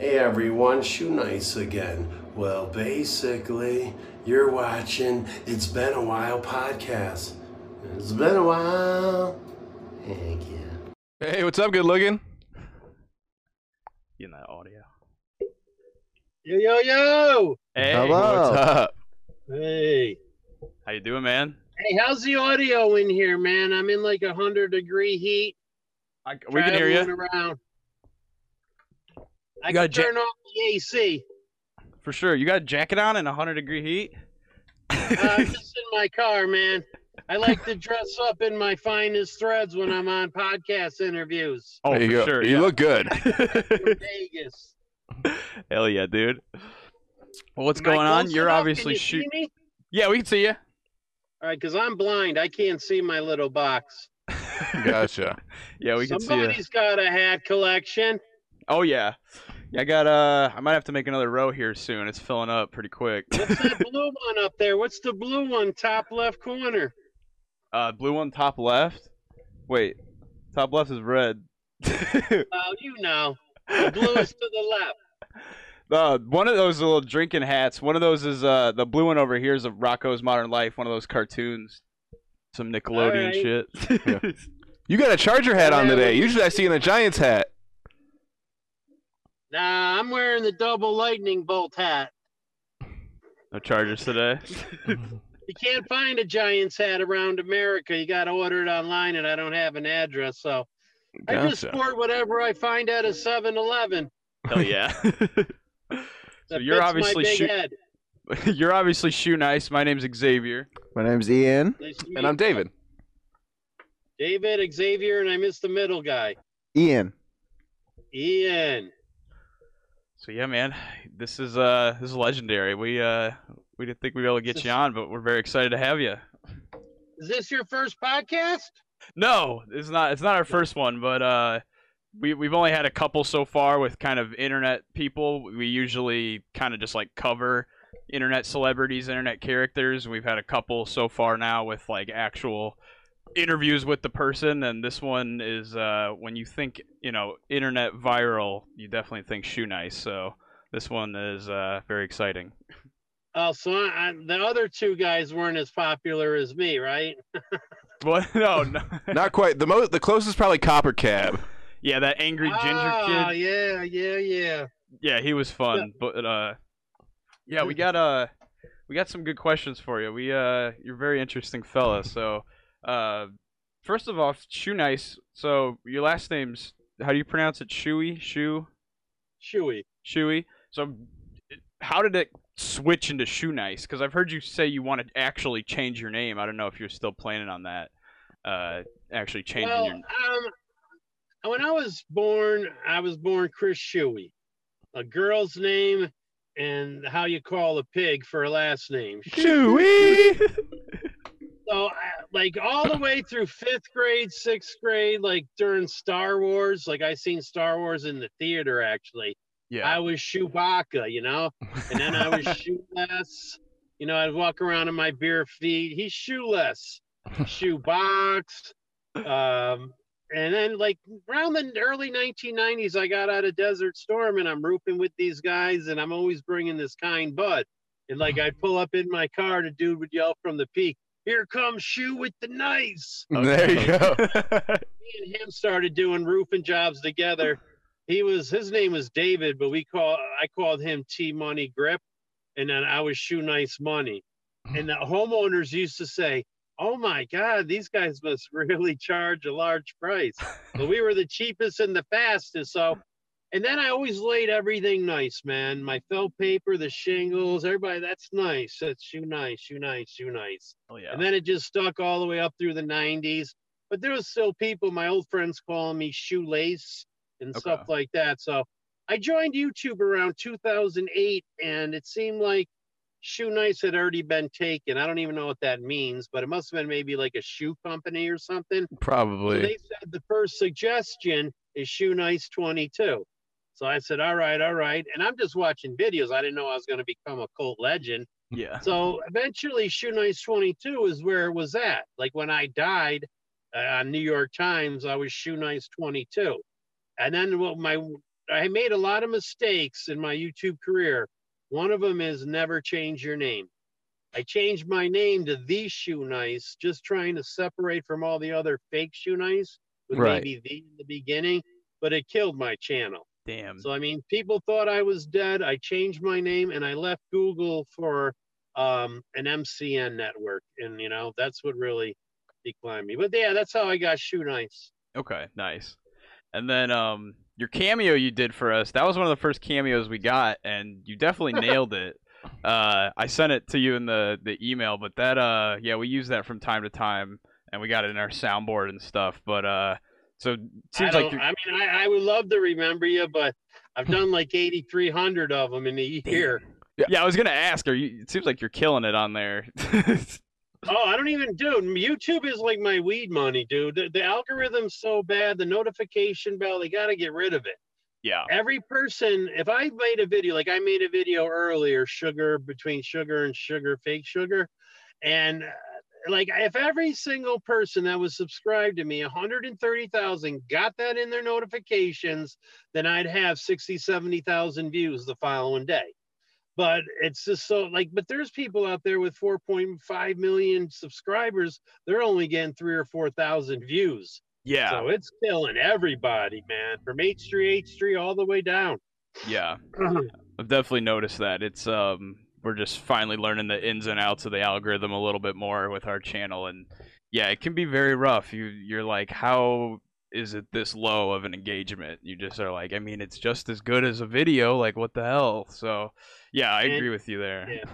Hey everyone, Shoe Nice again. Well, basically, you're watching It's Been a While podcast. It's been a while. Thank you. Hey, what's up, good looking? You in that audio. Yo yo yo! Hey, What's up? Hey, how you doing, man? hey, how's the audio in here, man? I'm in like a hundred degree heat. I, we can hear you Around. I got a can ja- turn off the AC. for sure. You got a jacket on in 100 degree heat. Uh, I'm just in my car, man. I like to dress up in my finest threads when I'm on podcast interviews. oh, there you for go. sure. You yeah. look good. Vegas. Hell yeah, dude. Well, what's Am going on? You're enough? obviously Can you shoot. see me? Yeah, we can see you. All right, because I'm blind. I can't see my little box. Gotcha. yeah, we can see you. Somebody's got a hat collection. Oh yeah. Yeah, I got uh I might have to make another row here soon. It's filling up pretty quick. What's that blue one up there? What's the blue one, top left corner? uh blue one top left. Wait. Top left is red. Oh, you know. The blue is to the left. Uh, one of those little drinking hats. One of those is uh the blue one over here is of Rocko's Modern Life. One of those cartoons, some Nickelodeon Alright. shit. You got a Charger hat on today. Usually I see you in a Giants hat. Nah, I'm wearing the double lightning bolt hat. no Chargers today. You can't find a Giants hat around America. You got to order it online, and I don't have an address. So I just sport whatever I find at a 7 Eleven. Hell yeah. so you're obviously my big shoe- you're obviously shoe nice. My name's Xavier. My name's Ian. Nice And meet I'm. David. David, Xavier, and I missed the middle guy. Ian. Ian. So yeah, man, this is uh this is legendary. We uh we didn't think we'd be able to get This you on, but we're very excited to have you. Is this your first podcast? No, it's not. It's not our first one, but uh, we we've only had a couple so far with kind of internet people. We usually kind of just like cover internet celebrities, internet characters. We've had a couple so far now with like actual interviews with the person, and this one is uh, when you think you know internet viral, you definitely think shoe nice. So this one is uh, very exciting. Oh, so I, I, the other two guys weren't as popular as me, right? What? No, no. Not quite. The most, the closest probably Copper Cab. yeah, that angry ginger oh, kid. yeah, yeah, yeah. Yeah, he was fun, but uh, yeah, we got uh, we got some good questions for you. We uh, you're a very interesting fella. So, uh, first of all, shoe nice. So your last name's how do you pronounce it? Shuey, shoe, Chewy. Shuey. So, how did it switch into shoe nice? Because I've heard you say you want to actually change your name. I don't know if you're still planning on that. Uh, actually changing Well, your. um, when I was born, I was born Chris Shuey, a girl's name, and how you call a pig for a last name. Chewy. So, I, like all the way through fifth grade, sixth grade, like during Star Wars, like I seen Star Wars in the theater. Actually, Yeah. I was Chewbacca, you know, and then I was shoeless. You know, I'd walk around in my bare feet. He's shoeless, shoebox. Um, and then like around the early 1990s, I got out of Desert Storm and I'm roofing with these guys, and I'm always bringing this kind bud. And like I'd pull up in my car, the dude would yell from the peak, "Here comes Shoe with the knives. nice." There you go. Me and him started doing roofing jobs together. He was his name was David, but we call I called him T Money Grip, and then I was Shoe Nice Money. Mm. And the homeowners used to say, "Oh my God, these guys must really charge a large price." But we were the cheapest and the fastest, so. And then I always laid everything nice, man. My felt paper, the shingles, everybody. That's nice. That's shoe nice, shoe nice, shoe nice. Oh yeah. And then it just stuck all the way up through the 90s. But there was still people, my old friends calling me shoelace and stuff like that. So I joined YouTube around 2008, and it seemed like Shoe Nice had already been taken. I don't even know what that means, but it must have been maybe like a shoe company or something. So Probably. they said the first suggestion is Shoe Nice 22. So I said, all right, all right. And I'm just watching videos. I didn't know I was going to become a cult legend. yeah. So eventually, Shoe Nice 22 is where it was at. Like when I died uh, on New York Times, I was Shoe Nice 22. And then what my I made a lot of mistakes in my YouTube career. One of them is never change your name. I changed my name to the Shoe Nice, just trying to separate from all the other fake Shoe Nice with Right. maybe the in the beginning, but it killed my channel. Damn. So I mean, people thought I was dead. I changed my name and I left Google for um, an MCN network, and you know that's what really declined me. But yeah, that's how I got Shoe Nice. Okay, nice. And then um your cameo you did for us, that was one of the first cameos we got and you definitely nailed it. Uh I sent it to you in the the email, but that uh yeah, we use that from time to time and we got it in our soundboard and stuff, but uh so it seems I, like you're I mean, I, I would love to remember you, but I've done like 8,300 of them in a year. Yeah, I was to ask are you it seems like you're killing it on there. Oh, I don't even do. YouTube is like my weed money, dude. The, the algorithm's so bad. The notification bell, they got to get rid of it. yeah. every person if i made a video like i made a video earlier sugar between sugar and sugar fake sugar and like if every single person that was subscribed to me 130000 got that in their notifications then i'd have 60 70000 views the following day but it's just so like but there's people out there with 4.5 million subscribers they're only getting three or four thousand views Yeah. so it's killing everybody, man, from H3, H3 all the way down. Yeah. I've definitely noticed that. It's um we're just finally learning the ins and outs of the algorithm a little bit more with our channel and yeah, it can be very rough. You you're like how is it this low of an engagement? You just are like, I mean, it's just as good as a video, like what the hell? So, yeah, I And- agree with you there. yeah.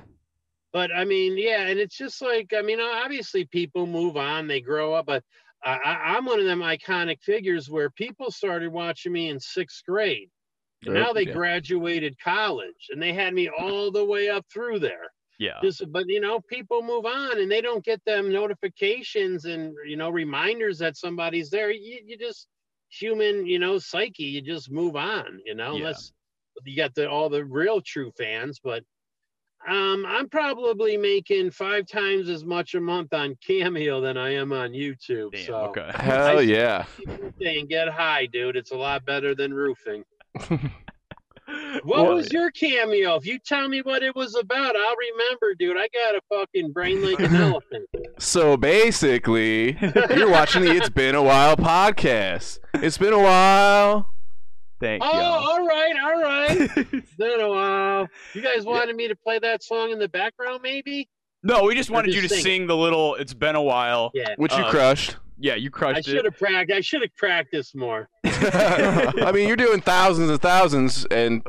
But I mean, yeah, and it's just like I mean, obviously people move on, they grow up, but I, I, I'm one of them iconic figures where people started watching me in sixth grade, and now they yeah. graduated college, and they had me all the way up through there. Yeah. Just, but you know, people move on, and they don't get them notifications and you know reminders that somebody's there. You, you just human, you know, psyche. You just move on, you know, Yeah. unless you got the all the real true fans, but. Um, I'm probably making five times as much a month on Cameo than I am on YouTube. Damn, so okay. Hell yeah. people saying get high, dude. It's a lot better than roofing. What was your cameo? If you tell me what it was about, I'll remember, dude. I got a fucking brain like an elephant. So basically, you're watching the It's Been a While podcast. It's been a while. Thank Oh, you. all right, all right. It's been a while. You guys wanted me to play that song in the background, maybe? no, we just wanted just you to sing sing the little it's been a while. Yeah. Which you Uh, crushed. Yeah, you crushed I crushed should it. have practiced. I should have practiced more. I mean, you're doing thousands and thousands, and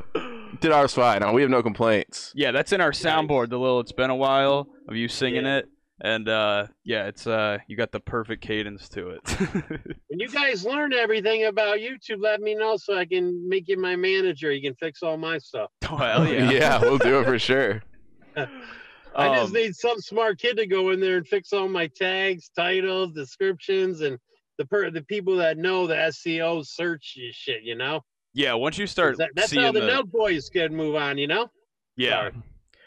did ours fine. We have no complaints. Yeah, that's in our soundboard. The little "It's been a while" of you singing Yeah. it, and uh, yeah, it's uh, you got the perfect cadence to it. When you guys learn everything about YouTube, let me know so I can make you my manager. You can fix all my stuff. well, yeah, yeah. we'll do it for sure. I just Um, need some smart kid to go in there and fix all my tags, titles, descriptions, and the per- the people that know the SEO search shit. You know, yeah. Once you start That- that's seeing how the, the, Nug Boys can move on. You know. yeah, Sorry.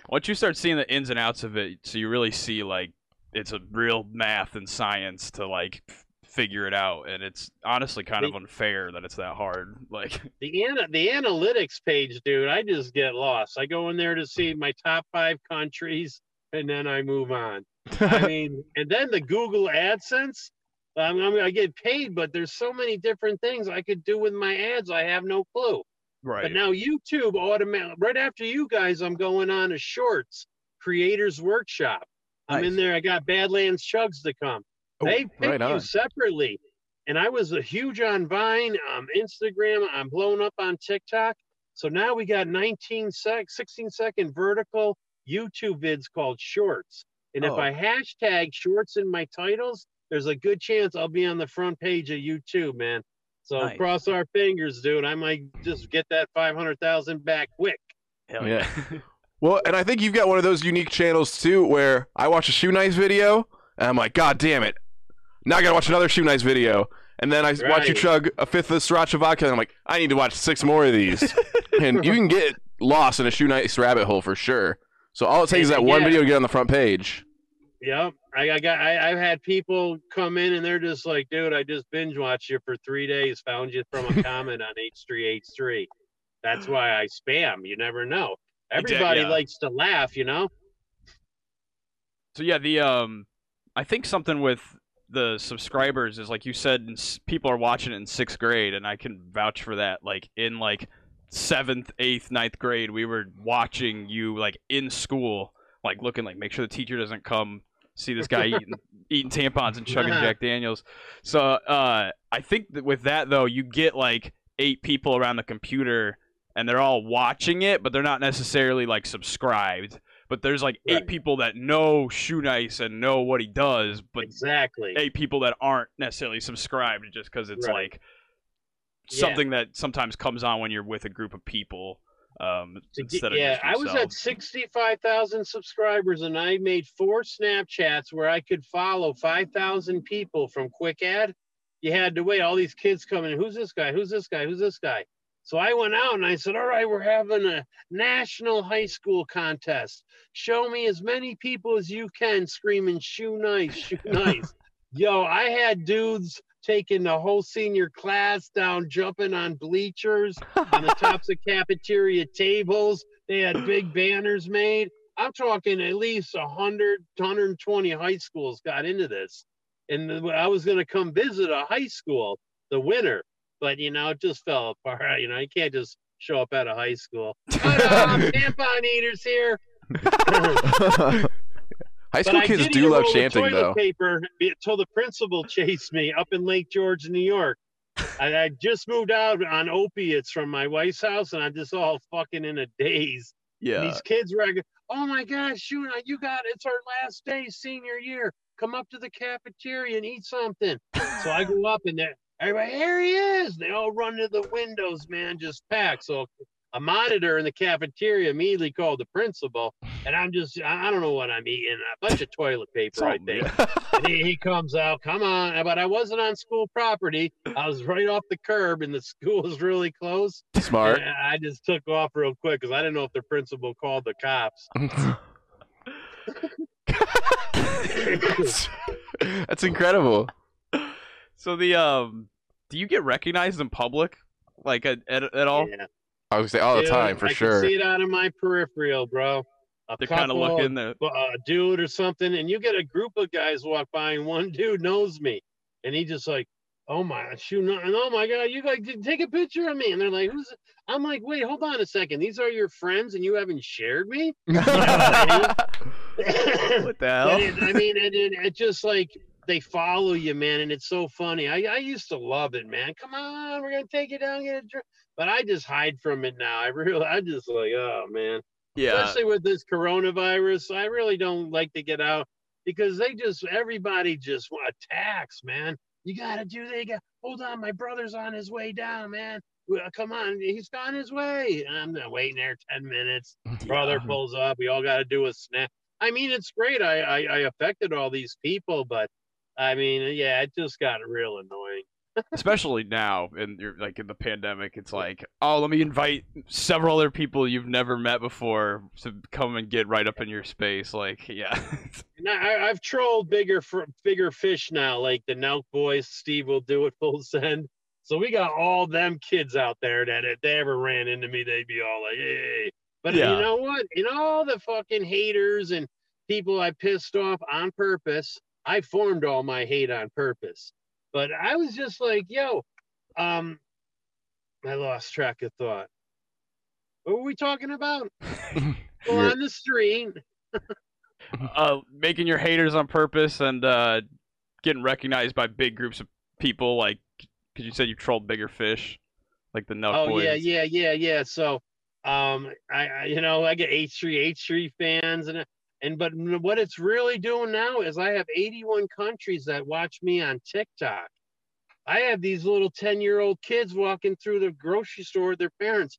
once you start seeing the ins and outs of it, so you really see like it's a real math and science to like figure it out, and it's honestly kind of unfair that it's that hard. Like, The ana- the analytics page, dude, I just get lost. I go in there to see my top five countries, and then I move on. I mean, and then the Google AdSense. Um, I, mean, I get paid, but there's so many different things I could do with my ads. I have no clue. right? But now YouTube automatic. Right after you guys, I'm going on a Shorts Creators Workshop. I'm in there. I got Badlands Chugs to come. Oh, they pick right you separately. And I was a huge on Vine, um, Instagram. I'm blown up on TikTok. So now we got 19 sec, 16 second vertical YouTube vids called Shorts. And if Oh. I hashtag Shorts in my titles, there's a good chance I'll be on the front page of YouTube, man. So Nice. cross our fingers, dude. I might just get that 500,000 back quick. Hell yeah. Well, and I think you've got one of those unique channels too, where I watch a shoe nice video, and I'm like, God damn it! Now I gotta watch another shoe nice video, and then I watch you chug a fifth of sriracha vodka, and I'm like, I need to watch six more of these, and you can get lost in a shoe nice rabbit hole for sure. So all it takes is that one Yeah. video to get on the front page. Yep. I, I got I, I've had people come in and they're just like, dude, I just binge watched you for three days, found you from a comment on H3H3. That's why I spam. You never know. Everybody yeah. likes to laugh, you know. So yeah, the um, I think something with the subscribers is like you said, people are watching it in sixth grade, and I can vouch for that. Like in like seventh, eighth, ninth grade, we were watching you like in school, like looking like make sure the teacher doesn't come see this guy eating eating tampons and chugging Jack Daniels. So uh, I think that with that though, you get like eight people around the computer, and they're all watching it, but they're not necessarily like subscribed. But there's like eight Right. people that know Shoe Nice and know what he does, but exactly. eight people that aren't necessarily subscribed just because it's Right. like Yeah. something that sometimes comes on when you're with a group of people. Um, get- instead of yeah, I was at 65,000 subscribers and I made four Snapchats where I could follow 5,000 people from Quick Ad. You had to wait. All these kids coming in. Who's this guy? Who's this guy? Who's this guy? So I went out and I said, All right, we're having a national high school contest. Show me as many people as you can screaming, Shoe nice, shoe nice. Yo, I had dudes taking the whole senior class down, jumping on bleachers on the tops of cafeteria tables. They had big banners made. I'm talking at least 100, 120 high schools got into this. And I was going to come visit a high school, the winter, but you know, it just fell apart. You know, you can't just show up at a high school. But, um, tampon eaters here. High school kids do love chanting though. paper until the principal chased me up in Lake George, New York. I, I just moved out on opiates from my wife's house, and I'm just all fucking in a daze. And yeah. These kids were like, "Oh my God, Shuna, uh, you got it's our last day, senior year. Come up to the cafeteria and eat something." So I go up and there, everybody, here he is. They all run to the windows, man, just packed. So a monitor in the cafeteria immediately called the principal, and I'm just I I don't know what I'm eating. A bunch of toilet paper, I Something, think. And he, he comes out, come on, but I wasn't on school property. I was right off the curb, and the school was really close. Smart. And I just took off real quick because I didn't know if the principal called the cops. that's, that's incredible. So the um, do you get recognized in public, like at at, at all? Yeah. I would say all the time for I sure. Can see it out of my peripheral, bro. A They're kind of looking. The, a dude or something, and you get a group of guys walk by, and one dude knows me, and he just like, oh my, shoot, no, and oh my god, you like take a picture of me, and they're like, who's? I'm like, wait, hold on a second, these are your friends, and you haven't shared me. what the hell? It- I mean, it, it, it just like they follow you, man, and it's so funny. I, I used to love it, man. Come on, we're gonna take you down, get a drink. But I just hide from it now. I really, I just like, oh man. yeah. Especially with this coronavirus, I really don't like to get out because they just everybody just attacks, man. You gotta do. They got. Hold on, my brother's on his way down, man. Come on, he's on his way. And I'm waiting there ten minutes brother pulls up. We all got to do a snap. I mean, it's great. I, I I affected all these people, but I mean, yeah, it just got real annoying. Especially now in your like in the pandemic it's like oh let me invite several other people you've never met before to come and get right up in your space like yeah And I, I've trolled bigger bigger fish now, like the Nelk boys. Steve will do it full send. So we got all them kids out there that if they ever ran into me, they'd be all like, "Hey." But Yeah. you know what? in all the fucking haters and people I pissed off on purpose. I formed all my hate on purpose. But I was just like, yo, um, I lost track of thought. What were we talking about? Well, on the street. uh making your haters on purpose and uh getting recognized by big groups of people like because you said you trolled bigger fish like the Nelk Oh boys yeah, yeah, yeah, yeah. So, um, I, I you know I get H three H three fans and and but what it's really doing now is I have 81 countries that watch me on TikTok. I have these little 10 year old kids walking through the grocery store with their parents.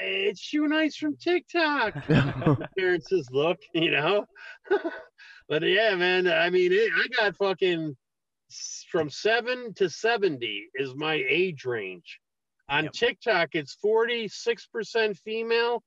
It's Shoe Nice from TikTok. parents just look, you know. but yeah, man, I mean, it, I got fucking from seven to 70 is my age range. On Yep. TikTok, it's 46% female,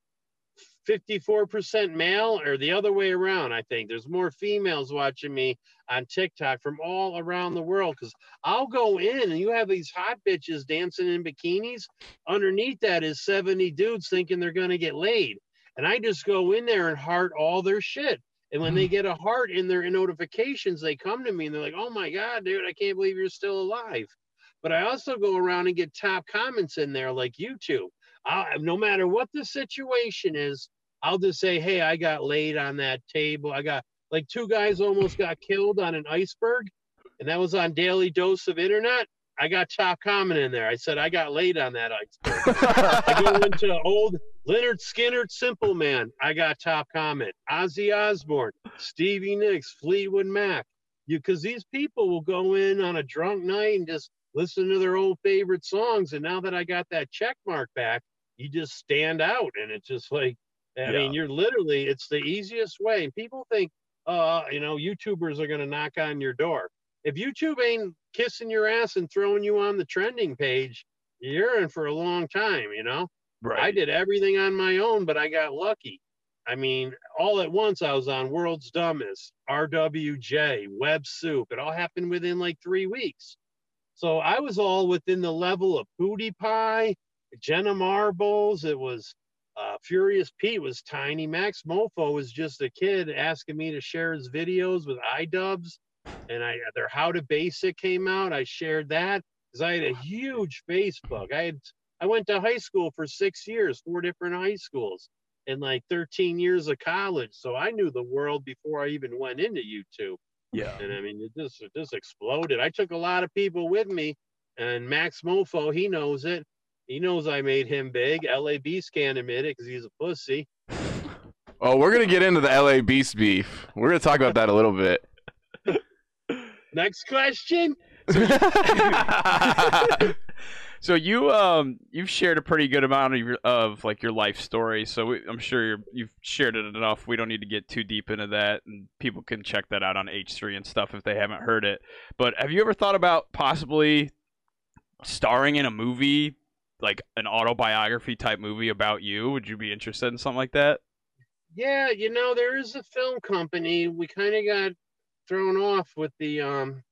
54% male or the other way around. I think there's more females watching me on TikTok from all around the world because I'll go in and you have these hot bitches dancing in bikinis. Underneath that is 70 dudes thinking they're going to get laid. And I just go in there and heart all their shit. And when they mm. get a heart in their notifications, they come to me and they're like, oh my God, dude, I can't believe you're still alive. But I also go around and get top comments in there like YouTube. I, no matter what the situation is, I'll just say, hey, I got laid on that table. I got like two guys almost got killed on an iceberg, and that was on Daily Dose of Internet. I got top comment in there. I said I got laid on that iceberg. I go into old Lynyrd Skynyrd, Simple Man. I got top comment. Ozzy Osbourne, Stevie Nicks, Fleetwood Mac. You because these people will go in on a drunk night and just listen to their old favorite songs. And now that I got that check mark back, you just stand out, and it's just like I Yeah. mean, you're literally, it's the easiest way. And people think, uh, you know, YouTubers are going to knock on your door. If YouTube ain't kissing your ass and throwing you on the trending page, you're in for a long time, you know? Right. I did everything on my own, but I got lucky. I mean, all at once, I was on World's Dumbest, RWJ, Web Soup. It all happened within like three weeks. So I was all within the level of PewDiePie, Jenna Marbles. It was uh, Furious Pete was tiny. MaxMoefoe was just a kid asking me to share his videos with iDubbbz. And I their How to Basic came out. I shared that because I had a huge Facebook. I had I went to high school for six years, four different high schools, and like 13 years of college. So I knew the world before I even went into YouTube. yeah. And I mean, it just it just exploded. I took a lot of people with me, and MaxMoefoe, he knows it. He knows I made him big. LA Beast can't admit it because he's a pussy. Oh, we're gonna get into the LA Beast beef. We're gonna talk about that a little bit. Next question. so you um you've shared a pretty good amount of your, of like your life story. So we, I'm sure you're, you've shared it enough. We don't need to get too deep into that, and people can check that out on H3 and stuff if they haven't heard it. But have you ever thought about possibly starring in a movie, like an autobiography type movie about you? Would you be interested in something like that? Yeah, you know, there is a film company. We kind of got thrown off with the um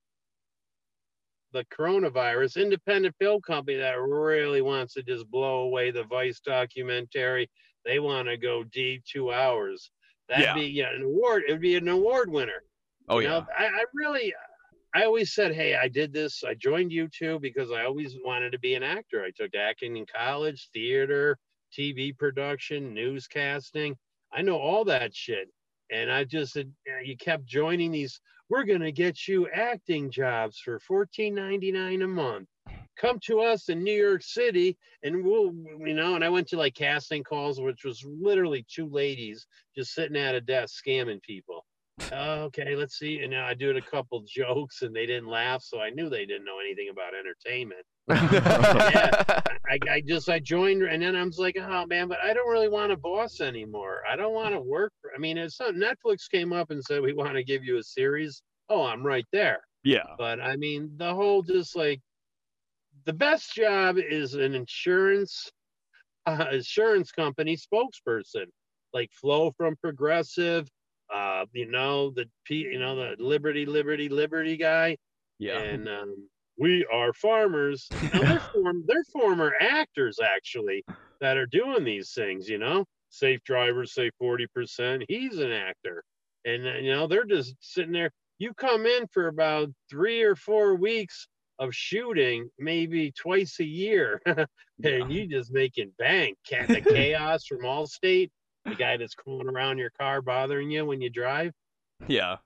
the coronavirus independent film company that really wants to just blow away the Vice documentary. They want to go deep two hours. That'd Yeah. be yeah, an award. It would be an award winner. Oh You yeah, know, I, I really, I always said, hey, I did this. I joined YouTube because I always wanted to be an actor. I took acting in college, theater, TV production, newscasting. I know all that shit. And I just said, you, kept joining these. We're gonna get you acting jobs for fourteen ninety nine a month. Come to us in New York City, and we'll, you know. And I went to like casting calls, which was literally two ladies just sitting at a desk scamming people okay, let's see. And I did a couple jokes and they didn't laugh, so I knew they didn't know anything about entertainment. I, I just I joined and then I was like, oh man, but I don't really want a boss anymore. I don't want to work. For, I mean, it's Netflix came up and said we want to give you a series. Oh, I'm right there. yeah, But I mean, the whole just like the best job is an insurance uh, insurance company spokesperson, like Flo from Progressive. Uh, you know the P, you know the Liberty, Liberty, Liberty guy, yeah. and um, we are farmers. Now, they're, form, they're former actors actually that are doing these things. You know, safe drivers say forty percent. He's an actor, and uh, you know they're just sitting there. You come in for about three or four weeks of shooting, maybe twice a year, and you just making bank. Cat the chaos from Allstate, the guy that's crawling around your car bothering you when you drive. yeah.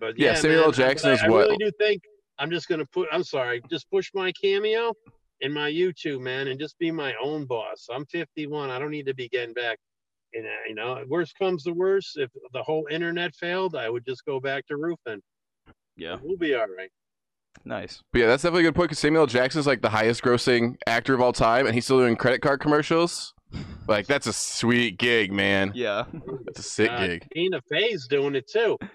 But Yeah, yeah, Samuel man, Jackson I, is I what- I really do think I'm just gonna put. I'm sorry, just push my cameo in my YouTube, man, and just be my own boss. I'm 51. I don't need to be getting back. And uh, you know, worst comes to worst, if the whole internet failed, I would just go back to roofing. Yeah. We'll be all right. Nice. But yeah, that's definitely a good point because Samuel L. Jackson's like the highest grossing actor of all time, and he's still doing credit card commercials. Like that's a sweet gig, man. Yeah. That's a sick Uh, gig. Tina Fey's doing it too. Well,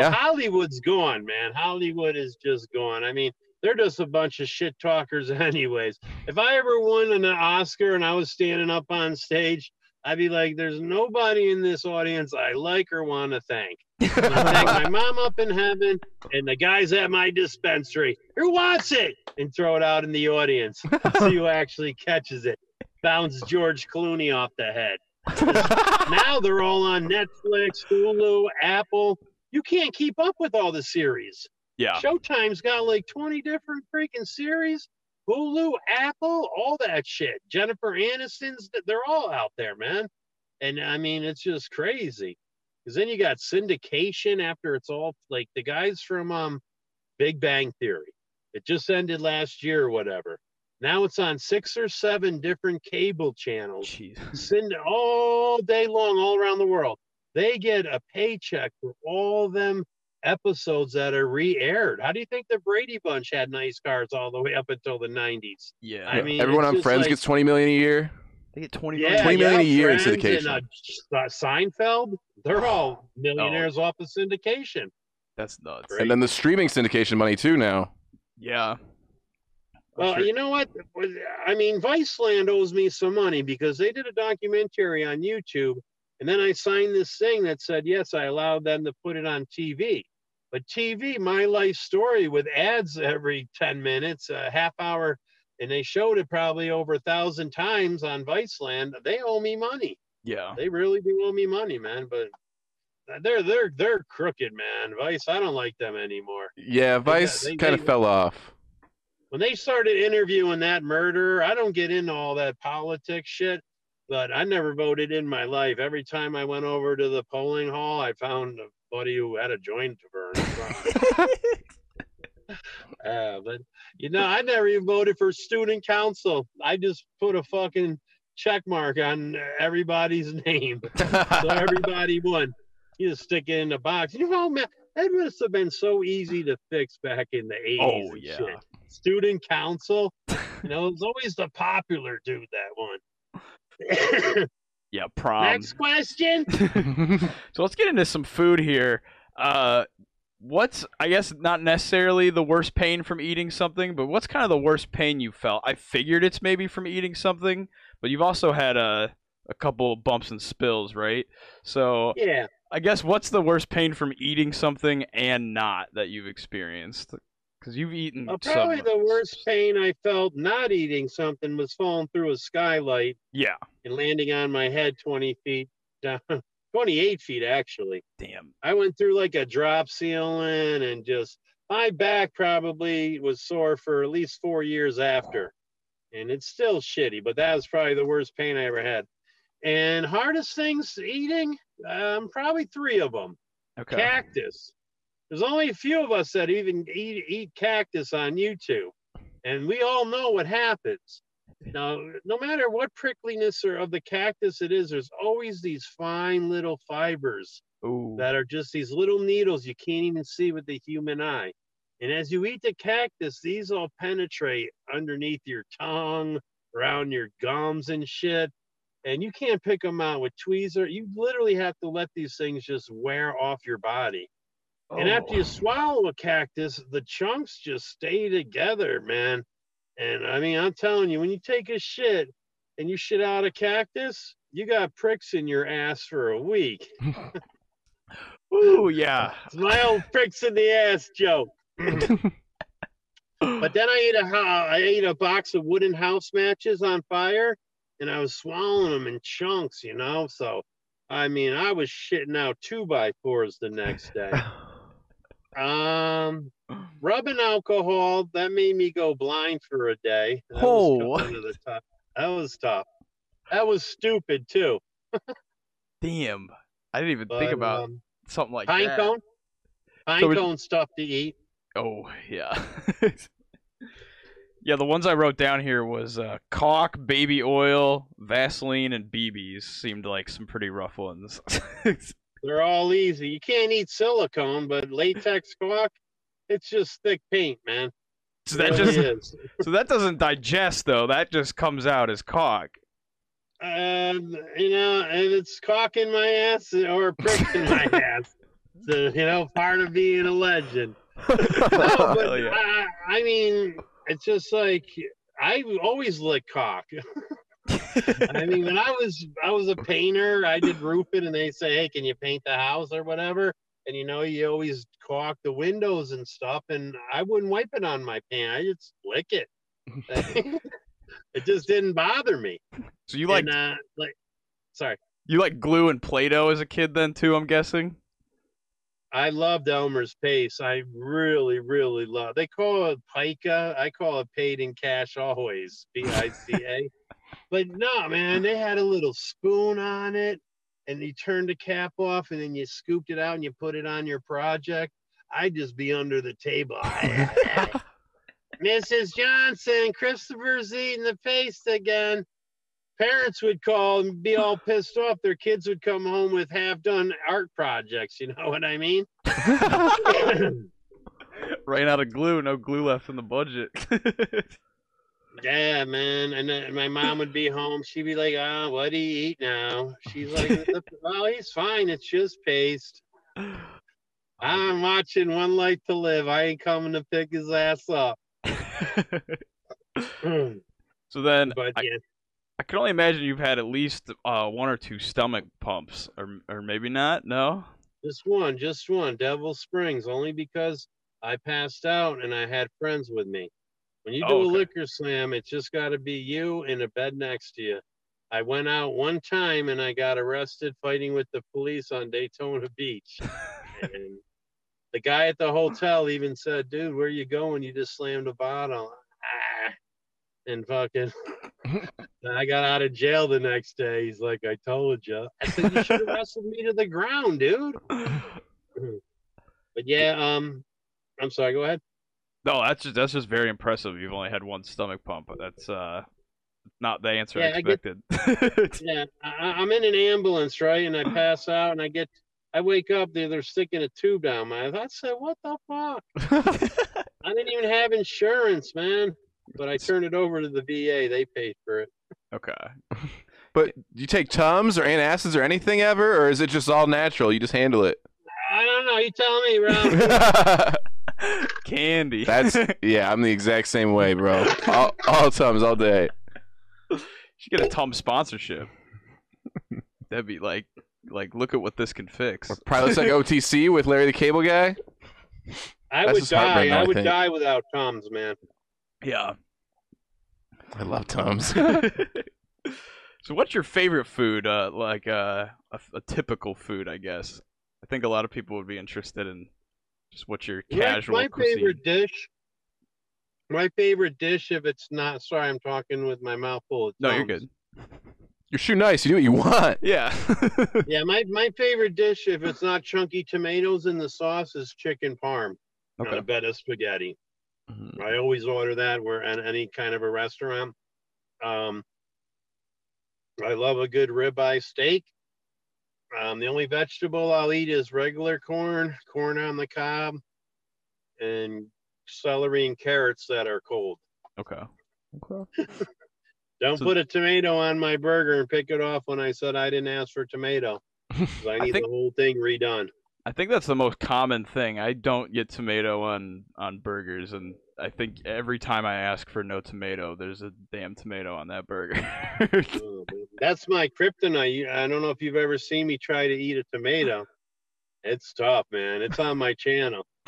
Yeah. Hollywood's gone, man. Hollywood is just gone. I mean, they're just a bunch of shit talkers, anyways. If I ever won an Oscar and I was standing up on stage, I'd be like, there's nobody in this audience I like or want to thank. I'm thank my mom up in heaven and the guys at my dispensary. Who wants it? And throw it out in the audience. See who actually catches it. Bounce George Clooney off the head. now they're all on Netflix, Hulu, Apple. You can't keep up with all the series. Yeah. Showtime's got like 20 different freaking series. Hulu, Apple, all that shit. Jennifer Aniston's, they're all out there, man. And I mean, it's just crazy. Because then you got syndication after it's all like the guys from um, Big Bang Theory. It just ended last year or whatever. Now it's on six or seven different cable channels, Jeez. send all day long, all around the world. They get a paycheck for all them episodes that are re-aired. How do you think the Brady Bunch had nice cars all the way up until the '90s? Yeah. I mean, Everyone it's on Friends like- gets 20 million a year. they get 20 Yeah, million. 20 million a year in Friends syndication. And, uh, uh, Seinfeld, they're all millionaires off of syndication. That's nuts. Great. And then the streaming syndication money too now. Yeah. Well, you know what? I mean, Viceland owes me some money because they did a documentary on YouTube, and then I signed this thing that said yes, I allowed them to put it on TV. But TV, my life story with ads every 10 minutes, a half hour, and they showed it probably over a thousand times on Viceland. They owe me money. Yeah. They really do owe me money, man. But they're they're they're crooked, man. Vice, I don't like them anymore. Yeah, Vice kind of fell off. When they started interviewing that murderer, I don't get into all that politics shit, but I never voted in my life. Every time I went over to the polling hall, I found a buddy who had a joint to burn. uh, but you know, I never even voted for student council. I just put a fucking check mark on everybody's name, so everybody won. You just stick it in the box. You know, man, that must have been so easy to fix back in the 80s. Oh, yeah. shit student council. You know, it's always the popular dude that one. Yeah. Prom. Next question. so let's get into some food here. Uh, what's I guess not necessarily the worst pain from eating something, but what's kind of the worst pain you felt? I figured it's maybe from eating something, but you've also had a a couple bumps and spills, right? So Yeah. I guess what's the worst pain from eating something and not that you've experienced? Because you've eaten. Well, probably the worst pain I felt not eating something was falling through a skylight Yeah. and landing on my head 20 feet down, 28 feet actually. Damn. I went through like a drop ceiling and just my back probably was sore for at least four years after. And it's still shitty, but that was probably the worst pain I ever had. And hardest things eating, um, probably three of them. Okay. Cactus. There's only a few of us that even eat, eat cactus on YouTube. And we all know what happens. Now, no matter what prickliness or of the cactus it is, there's always these fine little fibers Ooh. that are just these little needles you can't even see with the human eye. And as you eat the cactus, these all penetrate underneath your tongue, around your gums and shit. And you can't pick them out with tweezer. You literally have to let these things just wear off your body. And oh, after Oh. you swallow a cactus, the chunks just stay together, man. And I mean, I'm telling you, when you take a shit and you shit out a cactus, you got pricks in your ass for a week. Ooh, yeah. It's my old pricks in the ass joke. But then I ate a I ate a box of wooden house matches on fire, and I was swallowing them in chunks, you know. So, I mean, I was shitting out two by fours the next day. Um, rubbing alcohol that made me go blind for a day. That was Oh. one of the tough. That was tough. That was stupid too. Damn. I didn't even But, think about um, something like pine that. cone. Pine So cone stuff to eat. Oh yeah. yeah, the ones I wrote down here was uh, caulk, baby oil, Vaseline, and BBs. Seemed like some pretty rough ones. They're all easy. You can't eat silicone, but latex caulk, it's just thick paint, man. so that just is. so that doesn't digest though. That just comes out as caulk. Um, you know, and it's caulk in my ass or prick in my ass. So, you know, part of being a legend. No, but yeah. I, I mean, it's just like I always lick cock. I mean, when I was I was a painter, I did roofing, and they say, "Hey, can you paint the house or whatever?" And you know, you always caulk the windows and stuff, and I wouldn't wipe it on my paint. I just lick it. it just didn't bother me. so you like and, uh, like, sorry, you like glue and Play-Doh as a kid then too? I'm guessing. I loved Elmer's Pace. I really, really love. They call it pica. I call it paid in cash always. P I C A. but no, man, they had a little spoon on it, and you turned the cap off, and then you scooped it out and you put it on your project. I'd just be under the table. Mrs. Johnson, Christopher's eating the paste again. Parents would call and be all pissed off. Their kids would come home with half done art projects. You know what I mean? Ran out of glue, no glue left in the budget. Yeah, man. And then my mom would be home. She'd be like, "Ah, what do you eat now?" She's like, "Well, he's fine. It's just paste." I'm watching One Life to Live. I ain't coming to pick his ass up. so then, but I, yeah, I can only imagine you've had at least uh, one or two stomach pumps, or or maybe not. No. just one, just one. Devil Springs, only because I passed out and I had friends with me. When you do Oh, a liquor slam, it's just got to be you in a bed next to you. I went out one time and I got arrested fighting with the police on Daytona Beach. and the guy at the hotel even said, "Dude, where you going? You just slammed a bottle." Ah, and fucking, I got out of jail the next day. He's like, "I told you." I said, "You should have wrestled me to the ground, dude." But yeah, um, I'm sorry. Go ahead. No, that's just that's just very impressive. You've only had one stomach pump, but that's uh not the answer I Yeah, I get- expected. Yeah, I, I'm in an ambulance, right? And I pass out, and I get, I wake up. They're they're sticking a tube down my. I said, "What the fuck?" I didn't even have insurance, man. But I turned it over to the VA. They paid for it. okay. But do you take Tums or antacids or anything ever, or is it just all natural? You just handle it. I don't know. You tell me, Rob. Candy. That's yeah. I'm the exact same way, bro. All, all Tums all day. You should get a Tums sponsorship. That'd be like like look at what this can fix. Probably looks like OTC with Larry the Cable Guy. I That's would die. I I would think. die without Tums, man. Yeah. I love Tums. so what's your favorite food? Uh like uh a, a typical food, I guess. I think a lot of people would be interested in just what's your My- casual my, cuisine. favorite dish. My favorite dish, if it's not, sorry, I'm talking with my mouth full. Of No, you're Tums. good. You're shoe nice. You do what you want. Yeah. Yeah, my, my favorite dish, if it's not chunky tomatoes in the sauce, is chicken parm on okay. a bed of spaghetti. Mhm. I always order that where at any kind of a restaurant. Um, I love a good ribeye steak. Um, the only vegetable I'll eat is regular corn, corn on the cob, and celery and carrots that are cold. Okay. Okay. Don't So- put a tomato on my burger and pick it off when I said I didn't ask for tomato. I I need think- the whole thing redone. I think that's the most common thing. I don't get tomato on on burgers, and I think every time I ask for no tomato, there's a damn tomato on that burger. Man. That's my kryptonite. I don't know if you've ever seen me try to eat a tomato. It's tough, man. It's on my channel.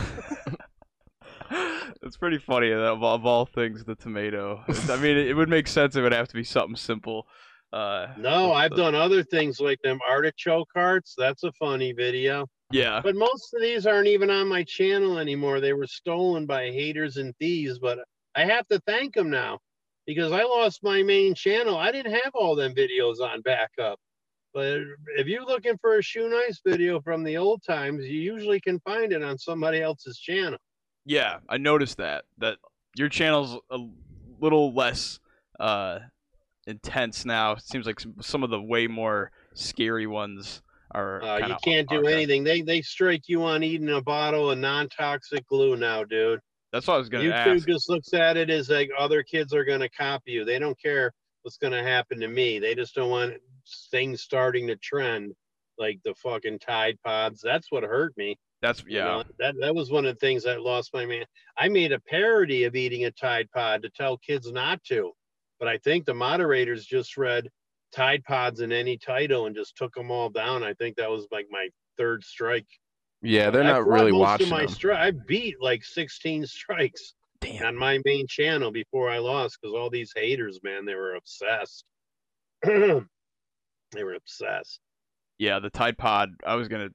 it's pretty funny that of all, of all things, the tomato. I mean, it, it would make sense. It would have to be something simple. Uh, No, I've the- done other things like them artichoke hearts. That's a funny video. Yeah, But most of these aren't even on my channel anymore. They were stolen by haters and thieves. But I have to thank them now because I lost my main channel. I didn't have all them videos on backup. But if you're looking for a shoe nice video from the old times, you usually can find it on somebody else's channel. yeah, I noticed that that your channel's a little less uh, intense now. It seems like some, of the way more scary ones are. Uh, you can't do anything. They they strike you on eating a bottle of non-toxic glue now, dude. That's what I was gonna YouTube ask. just looks at it as like other kids are gonna copy you. They don't care what's gonna happen to me. They just don't want things starting to trend like the fucking Tide Pods. That's what hurt me. That's you yeah. know? that that was one of the things that lost my man. I made a parody of eating a Tide Pod to tell kids not to. but I think the moderators just read Tide Pods in any title and just took them all down. I think that was like my third strike. Yeah, they're not brought really most watching Of my them. stri- I beat like 16 strikes Damn. on my main channel before I lost because all these haters, man, they were obsessed. they were obsessed. Yeah, the Tide Pod. I was gonna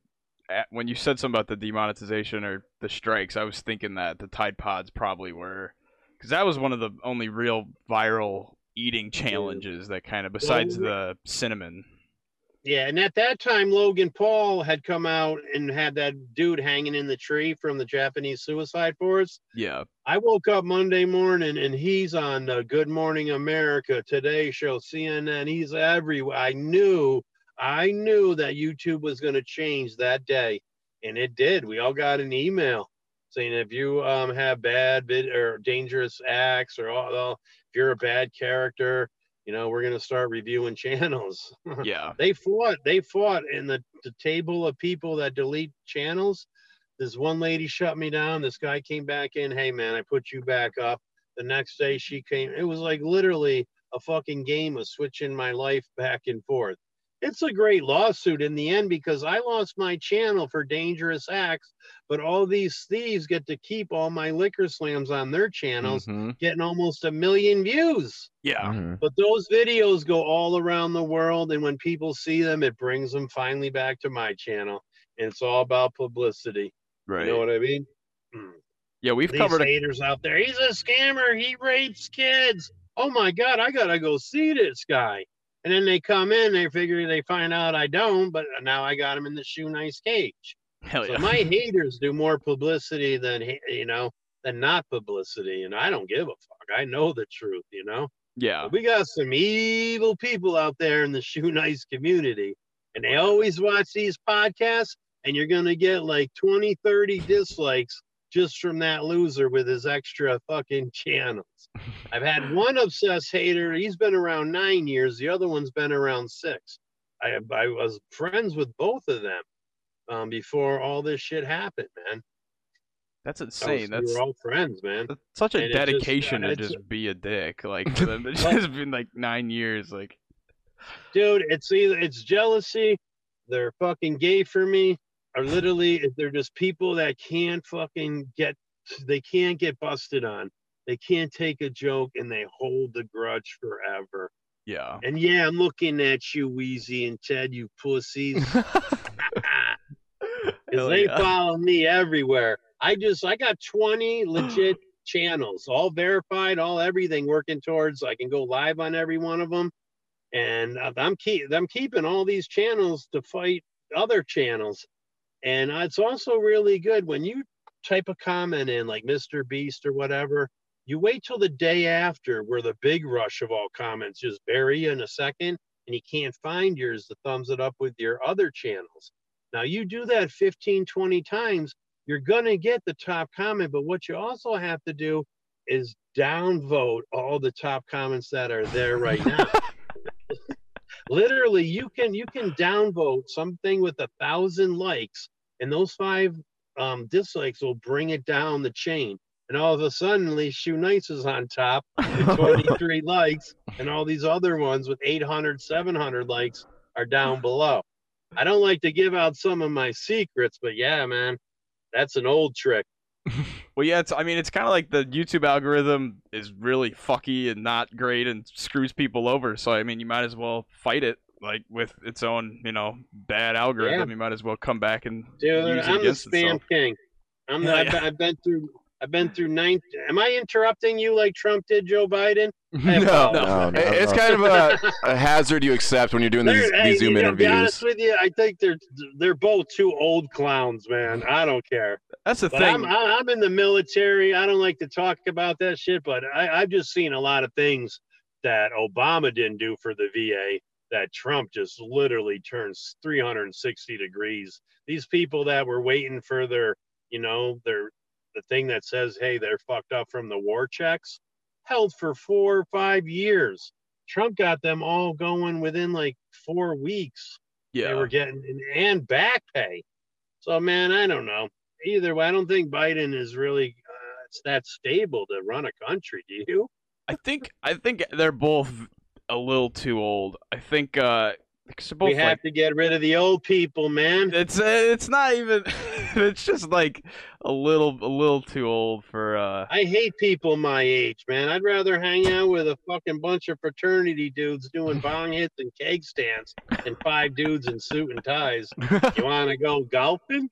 when you said something about the demonetization or the strikes, I was thinking that the Tide Pods probably were, because that was one of the only real viral eating challenges that kind of besides Well, the cinnamon. Yeah, and at that time, Logan Paul had come out and had that dude hanging in the tree from the Japanese suicide force. Yeah, I woke up Monday morning and he's on the Good Morning America Today show, CNN. He's everywhere. I knew, I knew that YouTube was going to change that day, and it did. We all got an email saying if you um, have bad vid or dangerous acts or all, all- if you're a bad character, you know, we're going to start reviewing channels. yeah, they fought they fought in the, the table of people that delete channels this one lady shut me down this guy came back in hey man i put you back up. The next day she came it was like literally a fucking game of switching my life back and forth it's a great lawsuit in the end because i lost my channel for dangerous acts but all these thieves get to keep all my liquor slams on their channels Mhm, getting almost a million views yeah, mhm. but those videos go all around the world, and when people see them, it brings them finally back to my channel. And it's all about publicity. right. You know what I mean? Mm. yeah, we've These covered. A, haters out there. He's a scammer. He rapes kids. Oh my God, I gotta go see this guy. And then they come in, they figure they find out I don't, but now I got him in the shoenice cage. hell So my haters do more publicity than you know than not publicity, and I don't give a fuck. I know the truth, you know. yeah, But we got some evil people out there in the shoe nice community, and they always watch these podcasts, and you're going to get like 20, 30 dislikes just from that loser with his extra fucking channels. I've had one obsessed hater. He's been around nine years. The other one's been around six. I, I was friends with both of them um, before all this shit happened, man. that's That was- insane. we That's were all friends, man. such a and it just- dedication to just be a dick. Like for them, it's just been like nine years. Like dude it's either it's jealousy they're fucking gay for me or literally they're just people that can't fucking get they can't get busted on. They can't take a joke and they hold the grudge forever. Yeah, and yeah i'm looking at you wheezy and ted you pussies. Because they yeah. follow me everywhere. I just i got 20 legit channels all verified all everything working towards i can go live on every one of them and uh, i'm keep i'm keeping all these channels to fight other channels and it's also really good when you type a comment in like mr beast or whatever you wait till the day after where the big rush of all comments just bury you in a second and you can't find yours to thumbs it up with your other channels. Now you do that 15 20 times you're going to get the top comment but what you also have to do is downvote all the top comments that are there right now literally you can you can downvote something with a thousand likes and those five um, dislikes will bring it down the chain. And all of a sudden Shoenice is on top with 23 likes and all these other ones with 800 700 likes are down below. I don't like to give out some of my secrets but yeah man that's an old trick Well, yeah, it's. I mean, it's kind of like the YouTube algorithm is really fucky and not great and screws people over. So I mean, you might as well fight it like with its own, you know, bad algorithm. You might as well come back and Dude, I'm the spam itself. king. I'm Hell I've, yeah. I've been through I've been through nine. Am I interrupting you like Trump did Joe Biden? I no, apologize. no, no, it's kind of a, a hazard you accept when you're doing these, these Zoom you know, to be honest with you, I think they're they're both two old clowns, man. I don't care. That's the But thing. I'm I'm in the military. I don't like to talk about that shit, but I, I've just seen a lot of things that Obama didn't do for the VA that Trump just literally turns 360 degrees. These people that were waiting for their, you know, their the thing that says, hey, they're fucked up from the war checks, held for four or five years. Trump got them all going within like four weeks Yeah. they were getting and back pay. So man, I don't know. Either way, I don't think Biden is really uh, it's that stable to run a country. Do you? I think I think they're both a little too old. I think uh, because they're both we have like to get rid of the old people, man. it's uh, it's not even. it's just like a little a little too old for. uh I hate people my age, man. I'd rather hang out with a fucking bunch of fraternity dudes doing bong hits and keg stands than five dudes in suit and ties. You want to go golfing?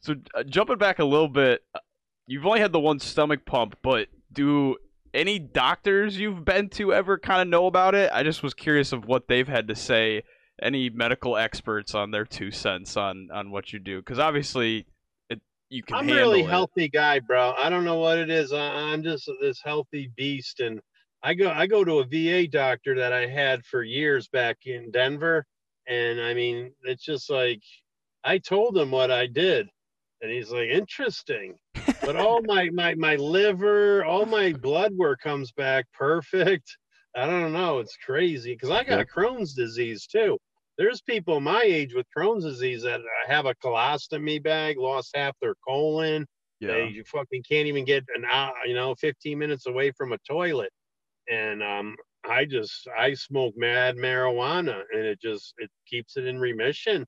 so uh, jumping back a little bit, uh, you've only had the one stomach pump, but do any doctors you've been to ever kind of know about it? I just was curious of what they've had to say. Any medical experts on their two cents on on what you do? Because obviously, it you can. I'm a really it. healthy guy, bro. I don't know what it is. I, I'm just this healthy beast, and I go I go to a VA doctor that I had for years back in Denver, and I mean it's just like I told him what I did, and he's like, interesting. But all my my my liver, all my blood work comes back perfect. I don't know. It's crazy because I got Yeah. Crohn's disease too. There's people my age with Crohn's disease that have a colostomy bag, lost half their colon. Yeah. They you fucking can't even get an hour, you know, 15 minutes away from a toilet. And um, I just I smoke mad marijuana, and it just it keeps it in remission.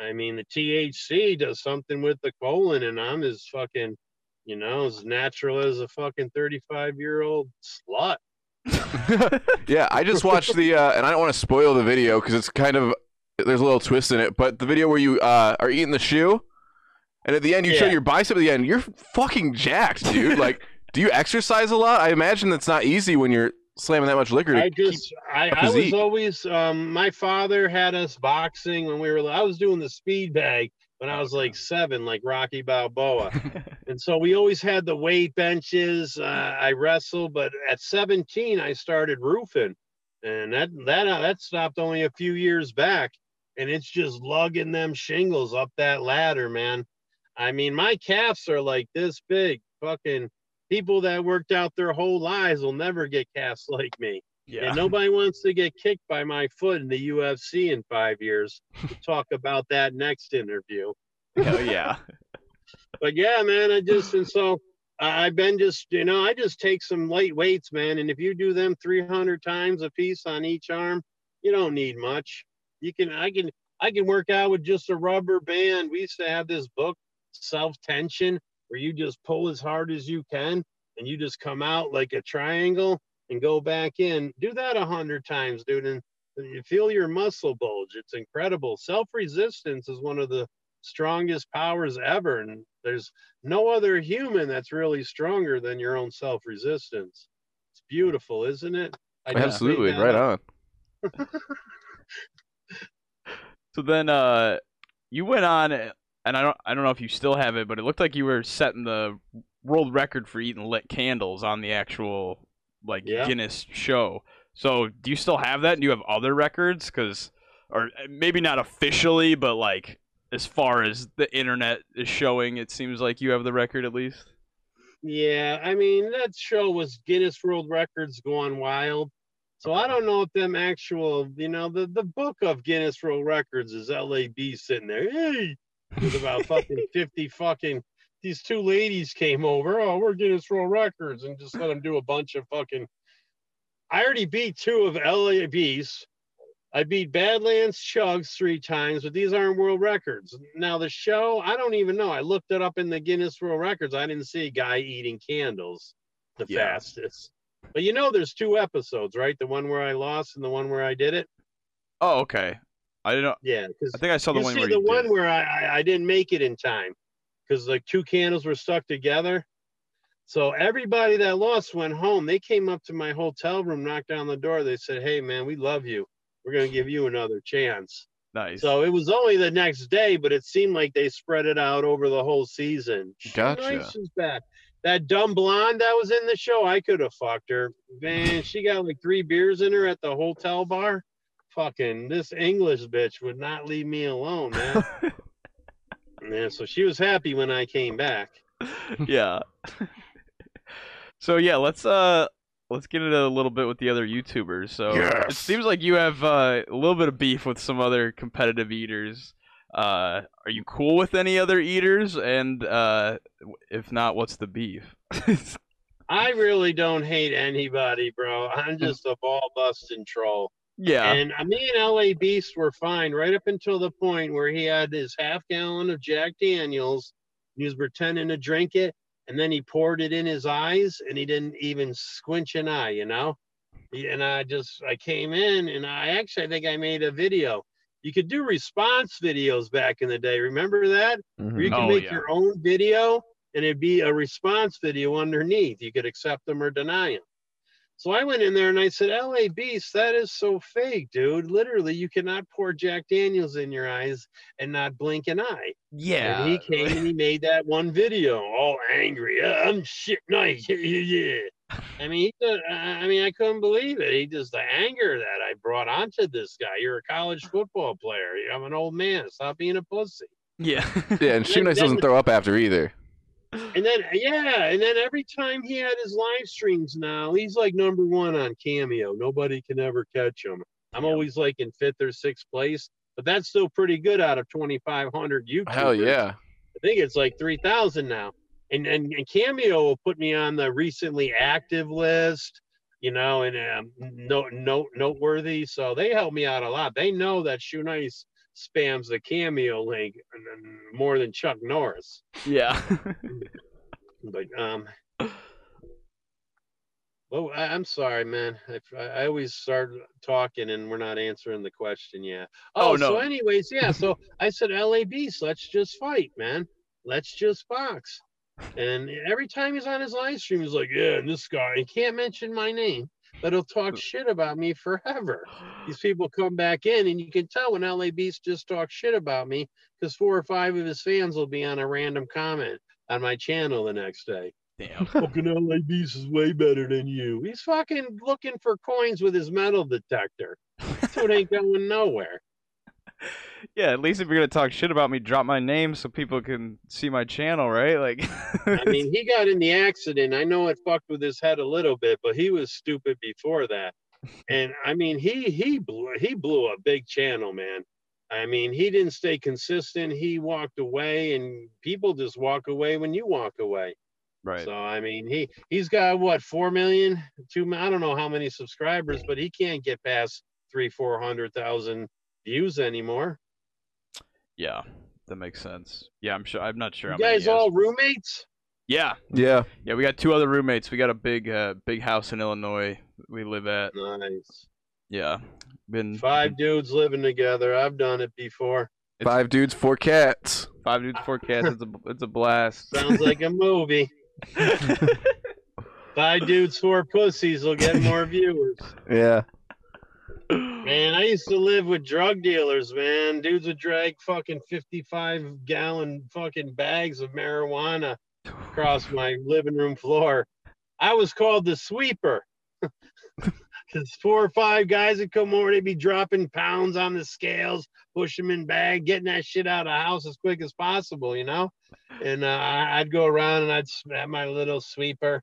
I mean, the THC does something with the colon, and I'm as fucking, you know, as natural as a fucking 35 year old slut. yeah, I just watched the, uh, and I don't want to spoil the video because it's kind of there's a little twist in it. But the video where you uh, are eating the shoe, and at the end you show your bicep. At the end, you're fucking jacked, dude. like, do you exercise a lot? I imagine that's not easy when you're slamming that much liquor. To I just I, I was physique. always um my father had us boxing when we were I was doing the speed bag when I was like seven, like Rocky Balboa. and so we always had the weight benches. Uh, I wrestled, but at 17 I started roofing, and that that uh, that stopped only a few years back. And it's just lugging them shingles up that ladder, man. I mean, my calves are like this big. Fucking people that worked out their whole lives will never get cast like me. yeah. And nobody wants to get kicked by my foot in the UFC in five years. We'll talk about that next interview. Hell yeah. But yeah, man, I just and so I- I've been just you know I just take some light weights, man, and if you do them 300 times a piece on each arm, you don't need much. You can I can I can work out with just a rubber band. We used to have this book, Self Tension, where you just pull as hard as you can and you just come out like a triangle and go back in. Do that a hundred times, dude, and you feel your muscle bulge. It's incredible. Self resistance is one of the strongest powers ever, and there's no other human that's really stronger than your own self resistance. It's beautiful, isn't it? I Absolutely, right up. on. So then, uh, you went on, and I don't, I don't know if you still have it, but it looked like you were setting the world record for eating lit candles on the actual like Yeah. Guinness show. So do you still have that? And do you have other records? Because, or uh, maybe not officially, but like as far as the internet is showing, it seems like you have the record at least. Yeah, I mean that show was Guinness World Records gone wild. So I don't know if them actual, you know, the the book of Guinness World Records is LAB sitting there. Hey, with about fucking fifty fucking. These two ladies came over. Oh, we're Guinness World Records, and just let them do a bunch of fucking. I already beat two of LAB's. I beat Badlands Chugs three times, but these aren't world records. Now the show, I don't even know. I looked it up in the Guinness World Records. I didn't see a guy eating candles the Yeah. fastest. But you know, there's two episodes, right? The one where I lost and the one where I did it. Oh, okay. I don't. know. Yeah, because I think I saw the you one see where the one did. where I, I didn't make it in time because like two candles were stuck together. So everybody that lost went home. They came up to my hotel room, knocked on the door. They said, "Hey, man, we love you. We're gonna give you another chance." Nice. So it was only the next day, but it seemed like they spread it out over the whole season. Gotcha. Nice is back. That dumb blonde that was in the show, I could have fucked her. Man, she got like three beers in her at the hotel bar. Fucking this English bitch would not leave me alone, man. yeah, so she was happy when I came back. yeah. so yeah, let's uh let's get into a little bit with the other YouTubers. So it seems like you have uh, a little bit of beef with some other competitive eaters. Uh, are you cool with any other eaters? And uh, if not, what's the beef? I really don't hate anybody, bro. I'm just a ball busting troll. Yeah. And me and LA Beast were fine right up until the point where he had his half gallon of Jack Daniels. He was pretending to drink it, and then he poured it in his eyes, and he didn't even squinch an eye, you know. And I just I came in, and I actually I think I made a video. You could do response videos back in the day. Remember that? Mm-hmm. Where you can Oh, make yeah. your own video, and it'd be a response video underneath. You could accept them or deny them. So I went in there and I said, LA Beast, that is so fake, dude. Literally, you cannot pour Jack Daniels in your eyes and not blink an eye. Yeah. And he came and he made that one video, all angry. "Yeah, I'm shit nice. Yeah, yeah, yeah. I mean, he, just- I I mean, I couldn't believe it. He just the anger that I brought onto this guy. You're a college football player. I'm an old man. Stop being a pussy. Yeah. Yeah, and Shoe Then- Nice doesn't throw up after either. And then yeah, and then every time he had his live streams now, he's like number one on Cameo. Nobody can ever catch him. I'm Yeah. always like in fifth or sixth place, but that's still pretty good out of 2,500 YouTubers. Hell yeah. I think it's like 3,000 now. And, and and Cameo will put me on the recently active list, you know, and um, no note noteworthy. So they help me out a lot. They know that Shoenice spams the Cameo link more than Chuck Norris. yeah. But um, well, I, I'm sorry, man. I, I always start talking and we're not answering the question yet. Oh, Oh, so anyways, yeah. So I said, LA Beast, let's just fight, man. Let's just box. And every time he's on his live stream, he's like, yeah, and this guy, he can't mention my name, but he'll talk uh, shit about me forever. These people come back in, and you can tell when LA Beast just talks shit about me because four or five of his fans will be on a random comment on my channel the next day. Damn. Fucking LA Beast is way better than you. He's fucking looking for coins with his metal detector. So it ain't going nowhere. Yeah, at least if you're gonna talk shit about me, drop my name so people can see my channel, right? Like, I mean, he got in the accident. I know it fucked with his head a little bit, but he was stupid before that. And I mean, he he blew he blew a big channel, man. I mean, he didn't stay consistent. He walked away, and people just walk away when you walk away. right? So I mean, he he's got what four million, two. I don't know how many subscribers, but he can't get past three, four hundred thousand views anymore. Yeah, that makes sense. Yeah, I'm sure. I'm not sure. You how guys he all roommates? Yeah, Yeah. yeah. We got two other roommates. We got a big, uh, big house in Illinois. We live at. Nice. Yeah, been Five dudes living together. I've done it before. It's- Five dudes, four cats. five dudes, four cats. It's a, it's a blast. Sounds like a movie. Five dudes, four pussies will get more viewers. Yeah. Man, I used to live with drug dealers, man. Dudes would drag fucking 55 gallon fucking bags of marijuana across my living room floor. I was called the sweeper. Because four or five guys would come over, they'd be dropping pounds on the scales, push them in bag, getting that shit out of house as quick as possible, you know? And uh, I'd go around and I'd have my little sweeper.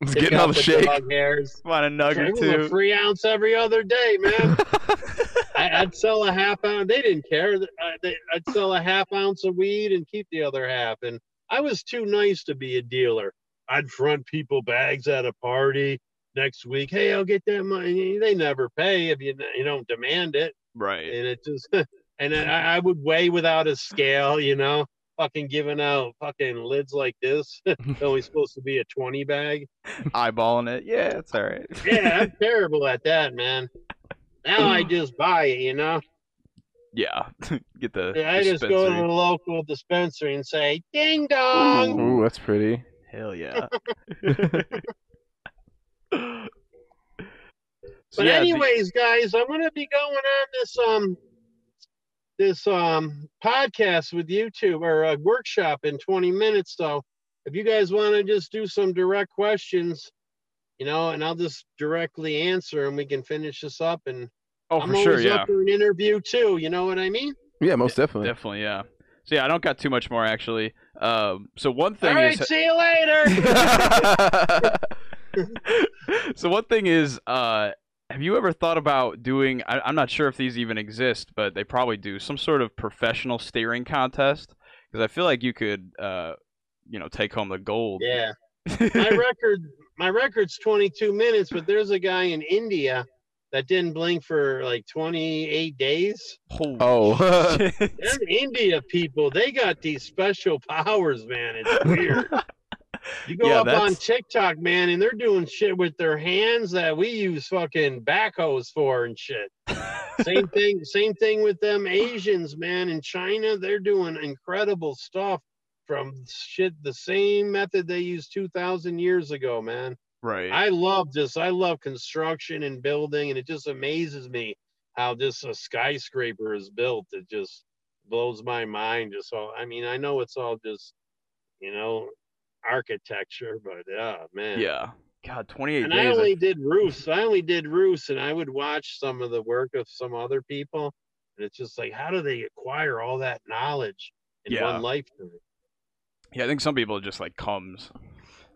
It's pick getting all the shake. dog hairs. Want a nug or It a free ounce every other day, man. I, I'd sell a half ounce. They didn't care. I, uh, they, I'd sell a half ounce of weed and keep the other half. And I was too nice to be a dealer. I'd front people bags at a party next week. Hey, I'll get that money. They never pay if you you don't demand it. right. And it just and I, I would weigh without a scale. You know, fucking giving out fucking lids like this. It's only supposed to be a twenty bag. Eyeballing it. Yeah, it's all right. Yeah, I'm terrible at that, man. Now I just buy it, you know. yeah. Get the. I just go to the local dispensary and say, "Ding dong." Ooh, that's pretty. Hell yeah. So, But yeah, anyways, guys, I'm gonna be going on this um this um podcast with YouTube or a workshop in 20 minutes. So if you guys want to just do some direct questions, you know, and I'll just directly answer and we can finish this up. And oh, I'm for sure. Yeah. up for an interview too. You know what I mean? Yeah, most definitely. Definitely. Yeah. So yeah, I don't got too much more actually. Um. So one thing right, is. see you later. so one thing is, uh, have you ever thought about doing? I, I'm not sure if these even exist, but they probably do. Some sort of professional steering contest, because I feel like you could, uh, you know, take home the gold. yeah. my record my record's 22 minutes but there's a guy in india that didn't blink for like 28 days Holy Oh. them india people they got these special powers man it's weird you go Yeah, up on tiktok man and they're doing shit with their hands that we use fucking backhoes for and shit. Same thing same thing with them asians man. In china they're doing incredible stuff from shit the same method they used 2000 years ago man. Right. i love this i love construction and building and it just amazes me how this a skyscraper is built. It just blows my mind. Just all i mean i know it's all just you know architecture but oh man yeah. God, 28 and days. I I- only did roofs. I only did roofs, and I would watch some of the work of some other people, and it's just like, how do they acquire all that knowledge in Yeah. one lifetime? yeah, I think some people just like comes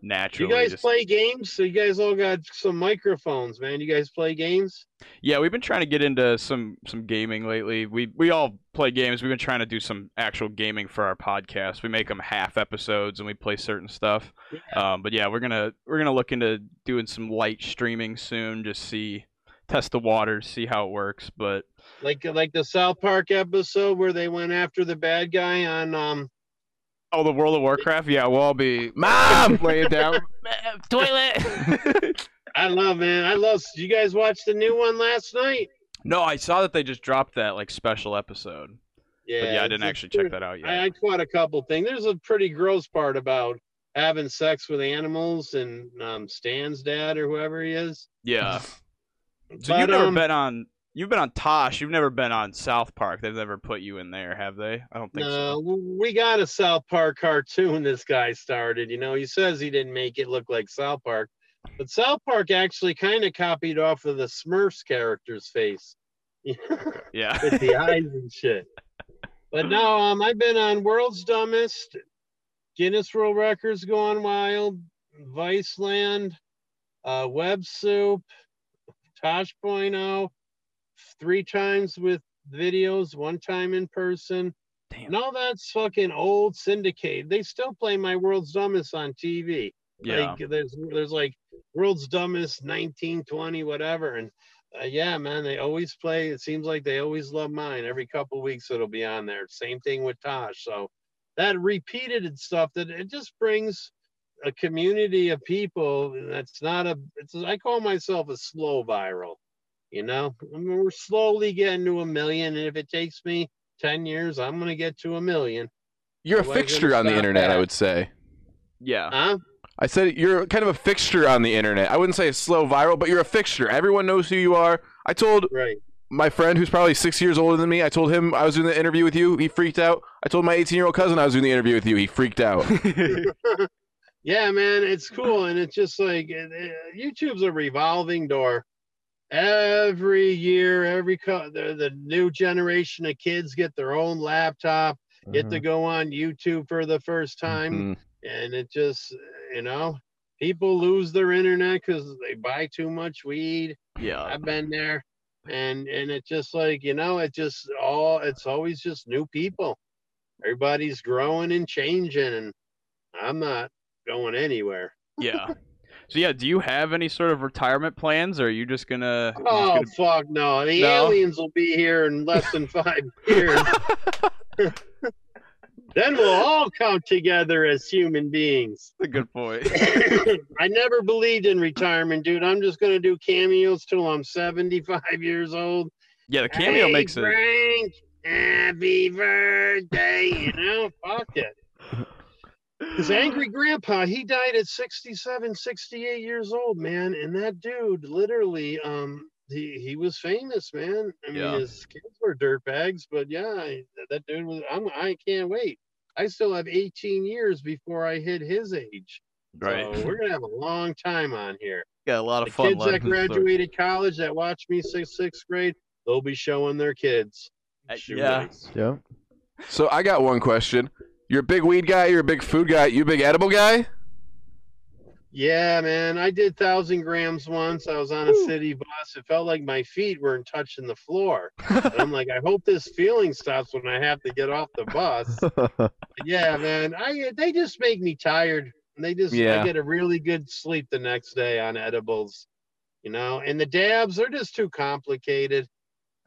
naturally. you guys just- play games? So you guys all got some microphones, man. You guys play games? Yeah, we've been trying to get into some some gaming lately. We we all play games. We've been trying to do some actual gaming for our podcast. We make them half episodes and we play certain stuff. Um, but yeah, we're gonna we're gonna look into doing some light streaming soon. Just see test the waters, see how it works. But Like like the South Park episode where they went after the bad guy on um oh, the World of Warcraft. Yeah, we'll all be Mom! laying down toilet. I love man. I love you guys watched the new one last night? no, I saw that they just dropped that like special episode. Yeah. but yeah, I didn't it's actually check that out yet. I, I caught a couple things. There's a pretty gross part about having sex with animals and um, Stan's dad or whoever he is. yeah. So But, you've never um, been on. You've been on Tosh. You've never been on South Park. They've never put you in there, have they? I don't think No, so. we got a South Park cartoon. This guy started. You know, he says he didn't make it look like South Park, but South Park actually kind of copied off of the Smurfs character's face. Yeah. with the eyes and shit. But no, um, I've been on World's Dumbest, Guinness World Records Gone Wild, Viceland, uh, Web Soup, Tosh.0, three times with videos, one time in person. Damn. And all that's fucking old syndicate. They still play my World's Dumbest on TV. Yeah. Like there's there's like world's dumbest 1920 whatever and uh, yeah man they always play it seems like they always love mine every couple weeks it'll be on there same thing with Tosh so that repeated and stuff that it just brings a community of people that's not a it's I call myself a slow viral you know I mean, we're slowly getting to a million and if it takes me 10 years I'm gonna get to a million You're a Otherwise, fixture on the stop internet, I would say. Yeah. huh I said you're kind of a fixture on the internet. I wouldn't say a slow viral, but you're a fixture. Everyone knows who you are. I told right my friend who's probably six years older than me, I told him I was doing the interview with you. He freaked out. I told my 18 year old cousin I was doing the interview with you. He freaked out. yeah, man, it's cool, and it's just like it- it- YouTube's a revolving door. Every year, every co- the, the new generation of kids get their own laptop, get to go on YouTube for the first time, Mhm. and it just you know people lose their internet because they buy too much weed. yeah. I've been there, and and it's just like you know, it just all it's always just new people. Everybody's growing and changing, and I'm not going anywhere. Yeah. So yeah, do you have any sort of retirement plans, or are you just gonna? you're just Oh gonna- fuck no! The No? aliens will be here in less than five years. then we'll all come together as human beings. That's a good point. I never believed in retirement, dude. I'm just gonna do cameos till I'm 75 years old. Yeah, the cameo hey, makes it. Frank, happy birthday. You know, fuck it. His angry grandpa, he died at 67, 68 years old, man. And that dude, literally, um, he, he was famous, man. I mean, Yeah. his kids were dirtbags, but yeah, that dude was. I'm, I can't wait. I still have 18 years before I hit his age. Right. So we're gonna have a long time on here. Got a lot The of fun kids that in store. graduated college that watched me sixth, sixth grade, they'll be showing their kids. Uh, yeah. nice. Yeah. So I got one question. You're a big weed guy. You're a big food guy. You a big edible guy? Yeah, man. I did thousand grams once. I was on a city bus. It felt like my feet weren't touching the floor. And I'm like, I hope this feeling stops when I have to get off the bus. But yeah, man. I they just make me tired. They just Yeah. I get a really good sleep the next day on edibles, you know. And the dabs are just too complicated.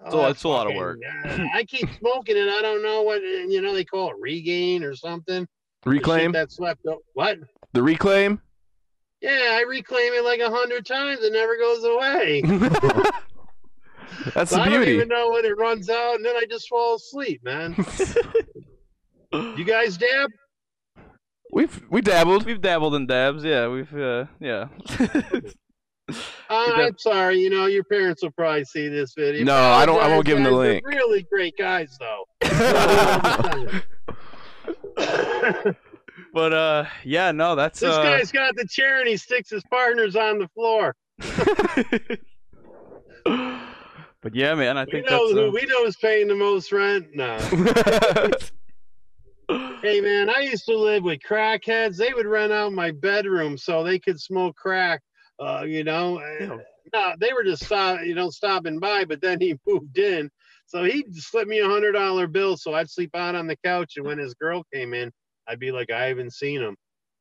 It's a- Oh, it's a lot of work. uh, I keep smoking it. I don't know what you know. They call it regain or something. Reclaim that's left. o- What? the reclaim. Yeah, I reclaim it like a hundred times. It never goes away. That's So the I don't beauty. even know when it runs out, and then I just fall asleep, man. You guys dab? We've we dabbled. We've dabbled in dabs. Yeah, we've uh, yeah. Uh, I'm sorry. You know, your parents will probably see this video. No, I don't- I won't give 'em the link. Really great guys, though. but uh, yeah, no, that's this uh, guy's got the chair and he sticks his partners on the floor. but yeah, man, I We think know that's. who Uh, we know who's paying the most rent. No. Hey man, I used to live with crackheads. They would rent out my bedroom so they could smoke crack. Uh, you know, Yeah. no, they were just stop, you know, stopping by. But then he moved in, so he slipped me a hundred dollar bill so I'd sleep out on the couch. And when his girl came in, I'd be like, I haven't seen him,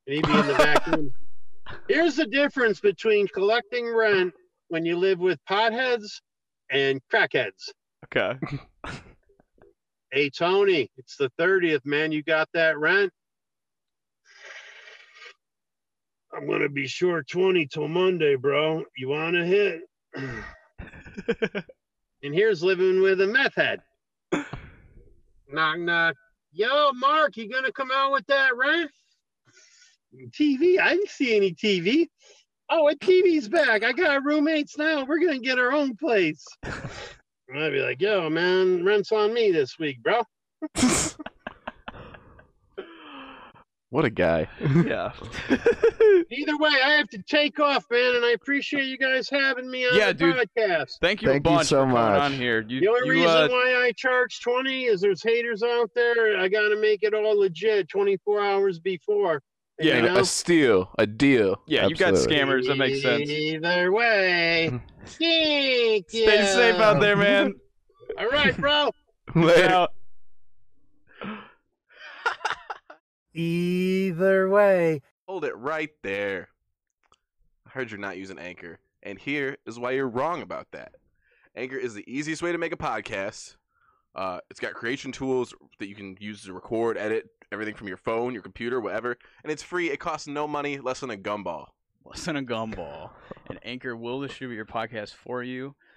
and he'd be in the back room. Here's the difference between collecting rent when you live with potheads and crackheads. okay. Hey Tony, it's the 30th, man. You got that rent? I'm gonna be short 20 till Monday, bro. You wanna hit? and here's living with a meth head. knock knock. Yo, Mark, you gonna come out with that rent? TV? I didn't see any TV. Oh, a TV's back. I got roommates now. We're gonna get our own place. I'd be like, yo, man, rent's on me this week, bro. what a guy. yeah. Either way, I have to take off, man, and I appreciate you guys having me on Yeah, the dude. podcast. Thank you Thank a you so for coming much. on here. You, The only you, reason uh, why I charge 20 is there's haters out there. I got to make it all legit 24 hours before. Yeah, you know? a steal, a deal. yeah, you've got scammers. That makes sense. Either way. Thank Stay safe out there, man. All right, bro. Later. Out. Either way. Hold it right there. I heard you're not using Anchor, and here is why you're wrong about that. Anchor is the easiest way to make a podcast. Uh, it's got creation tools that you can use to record, edit everything from your phone, your computer, whatever, and it's free. It costs no money, less than a gumball. Less than a gumball. And Anchor will distribute your podcast for you.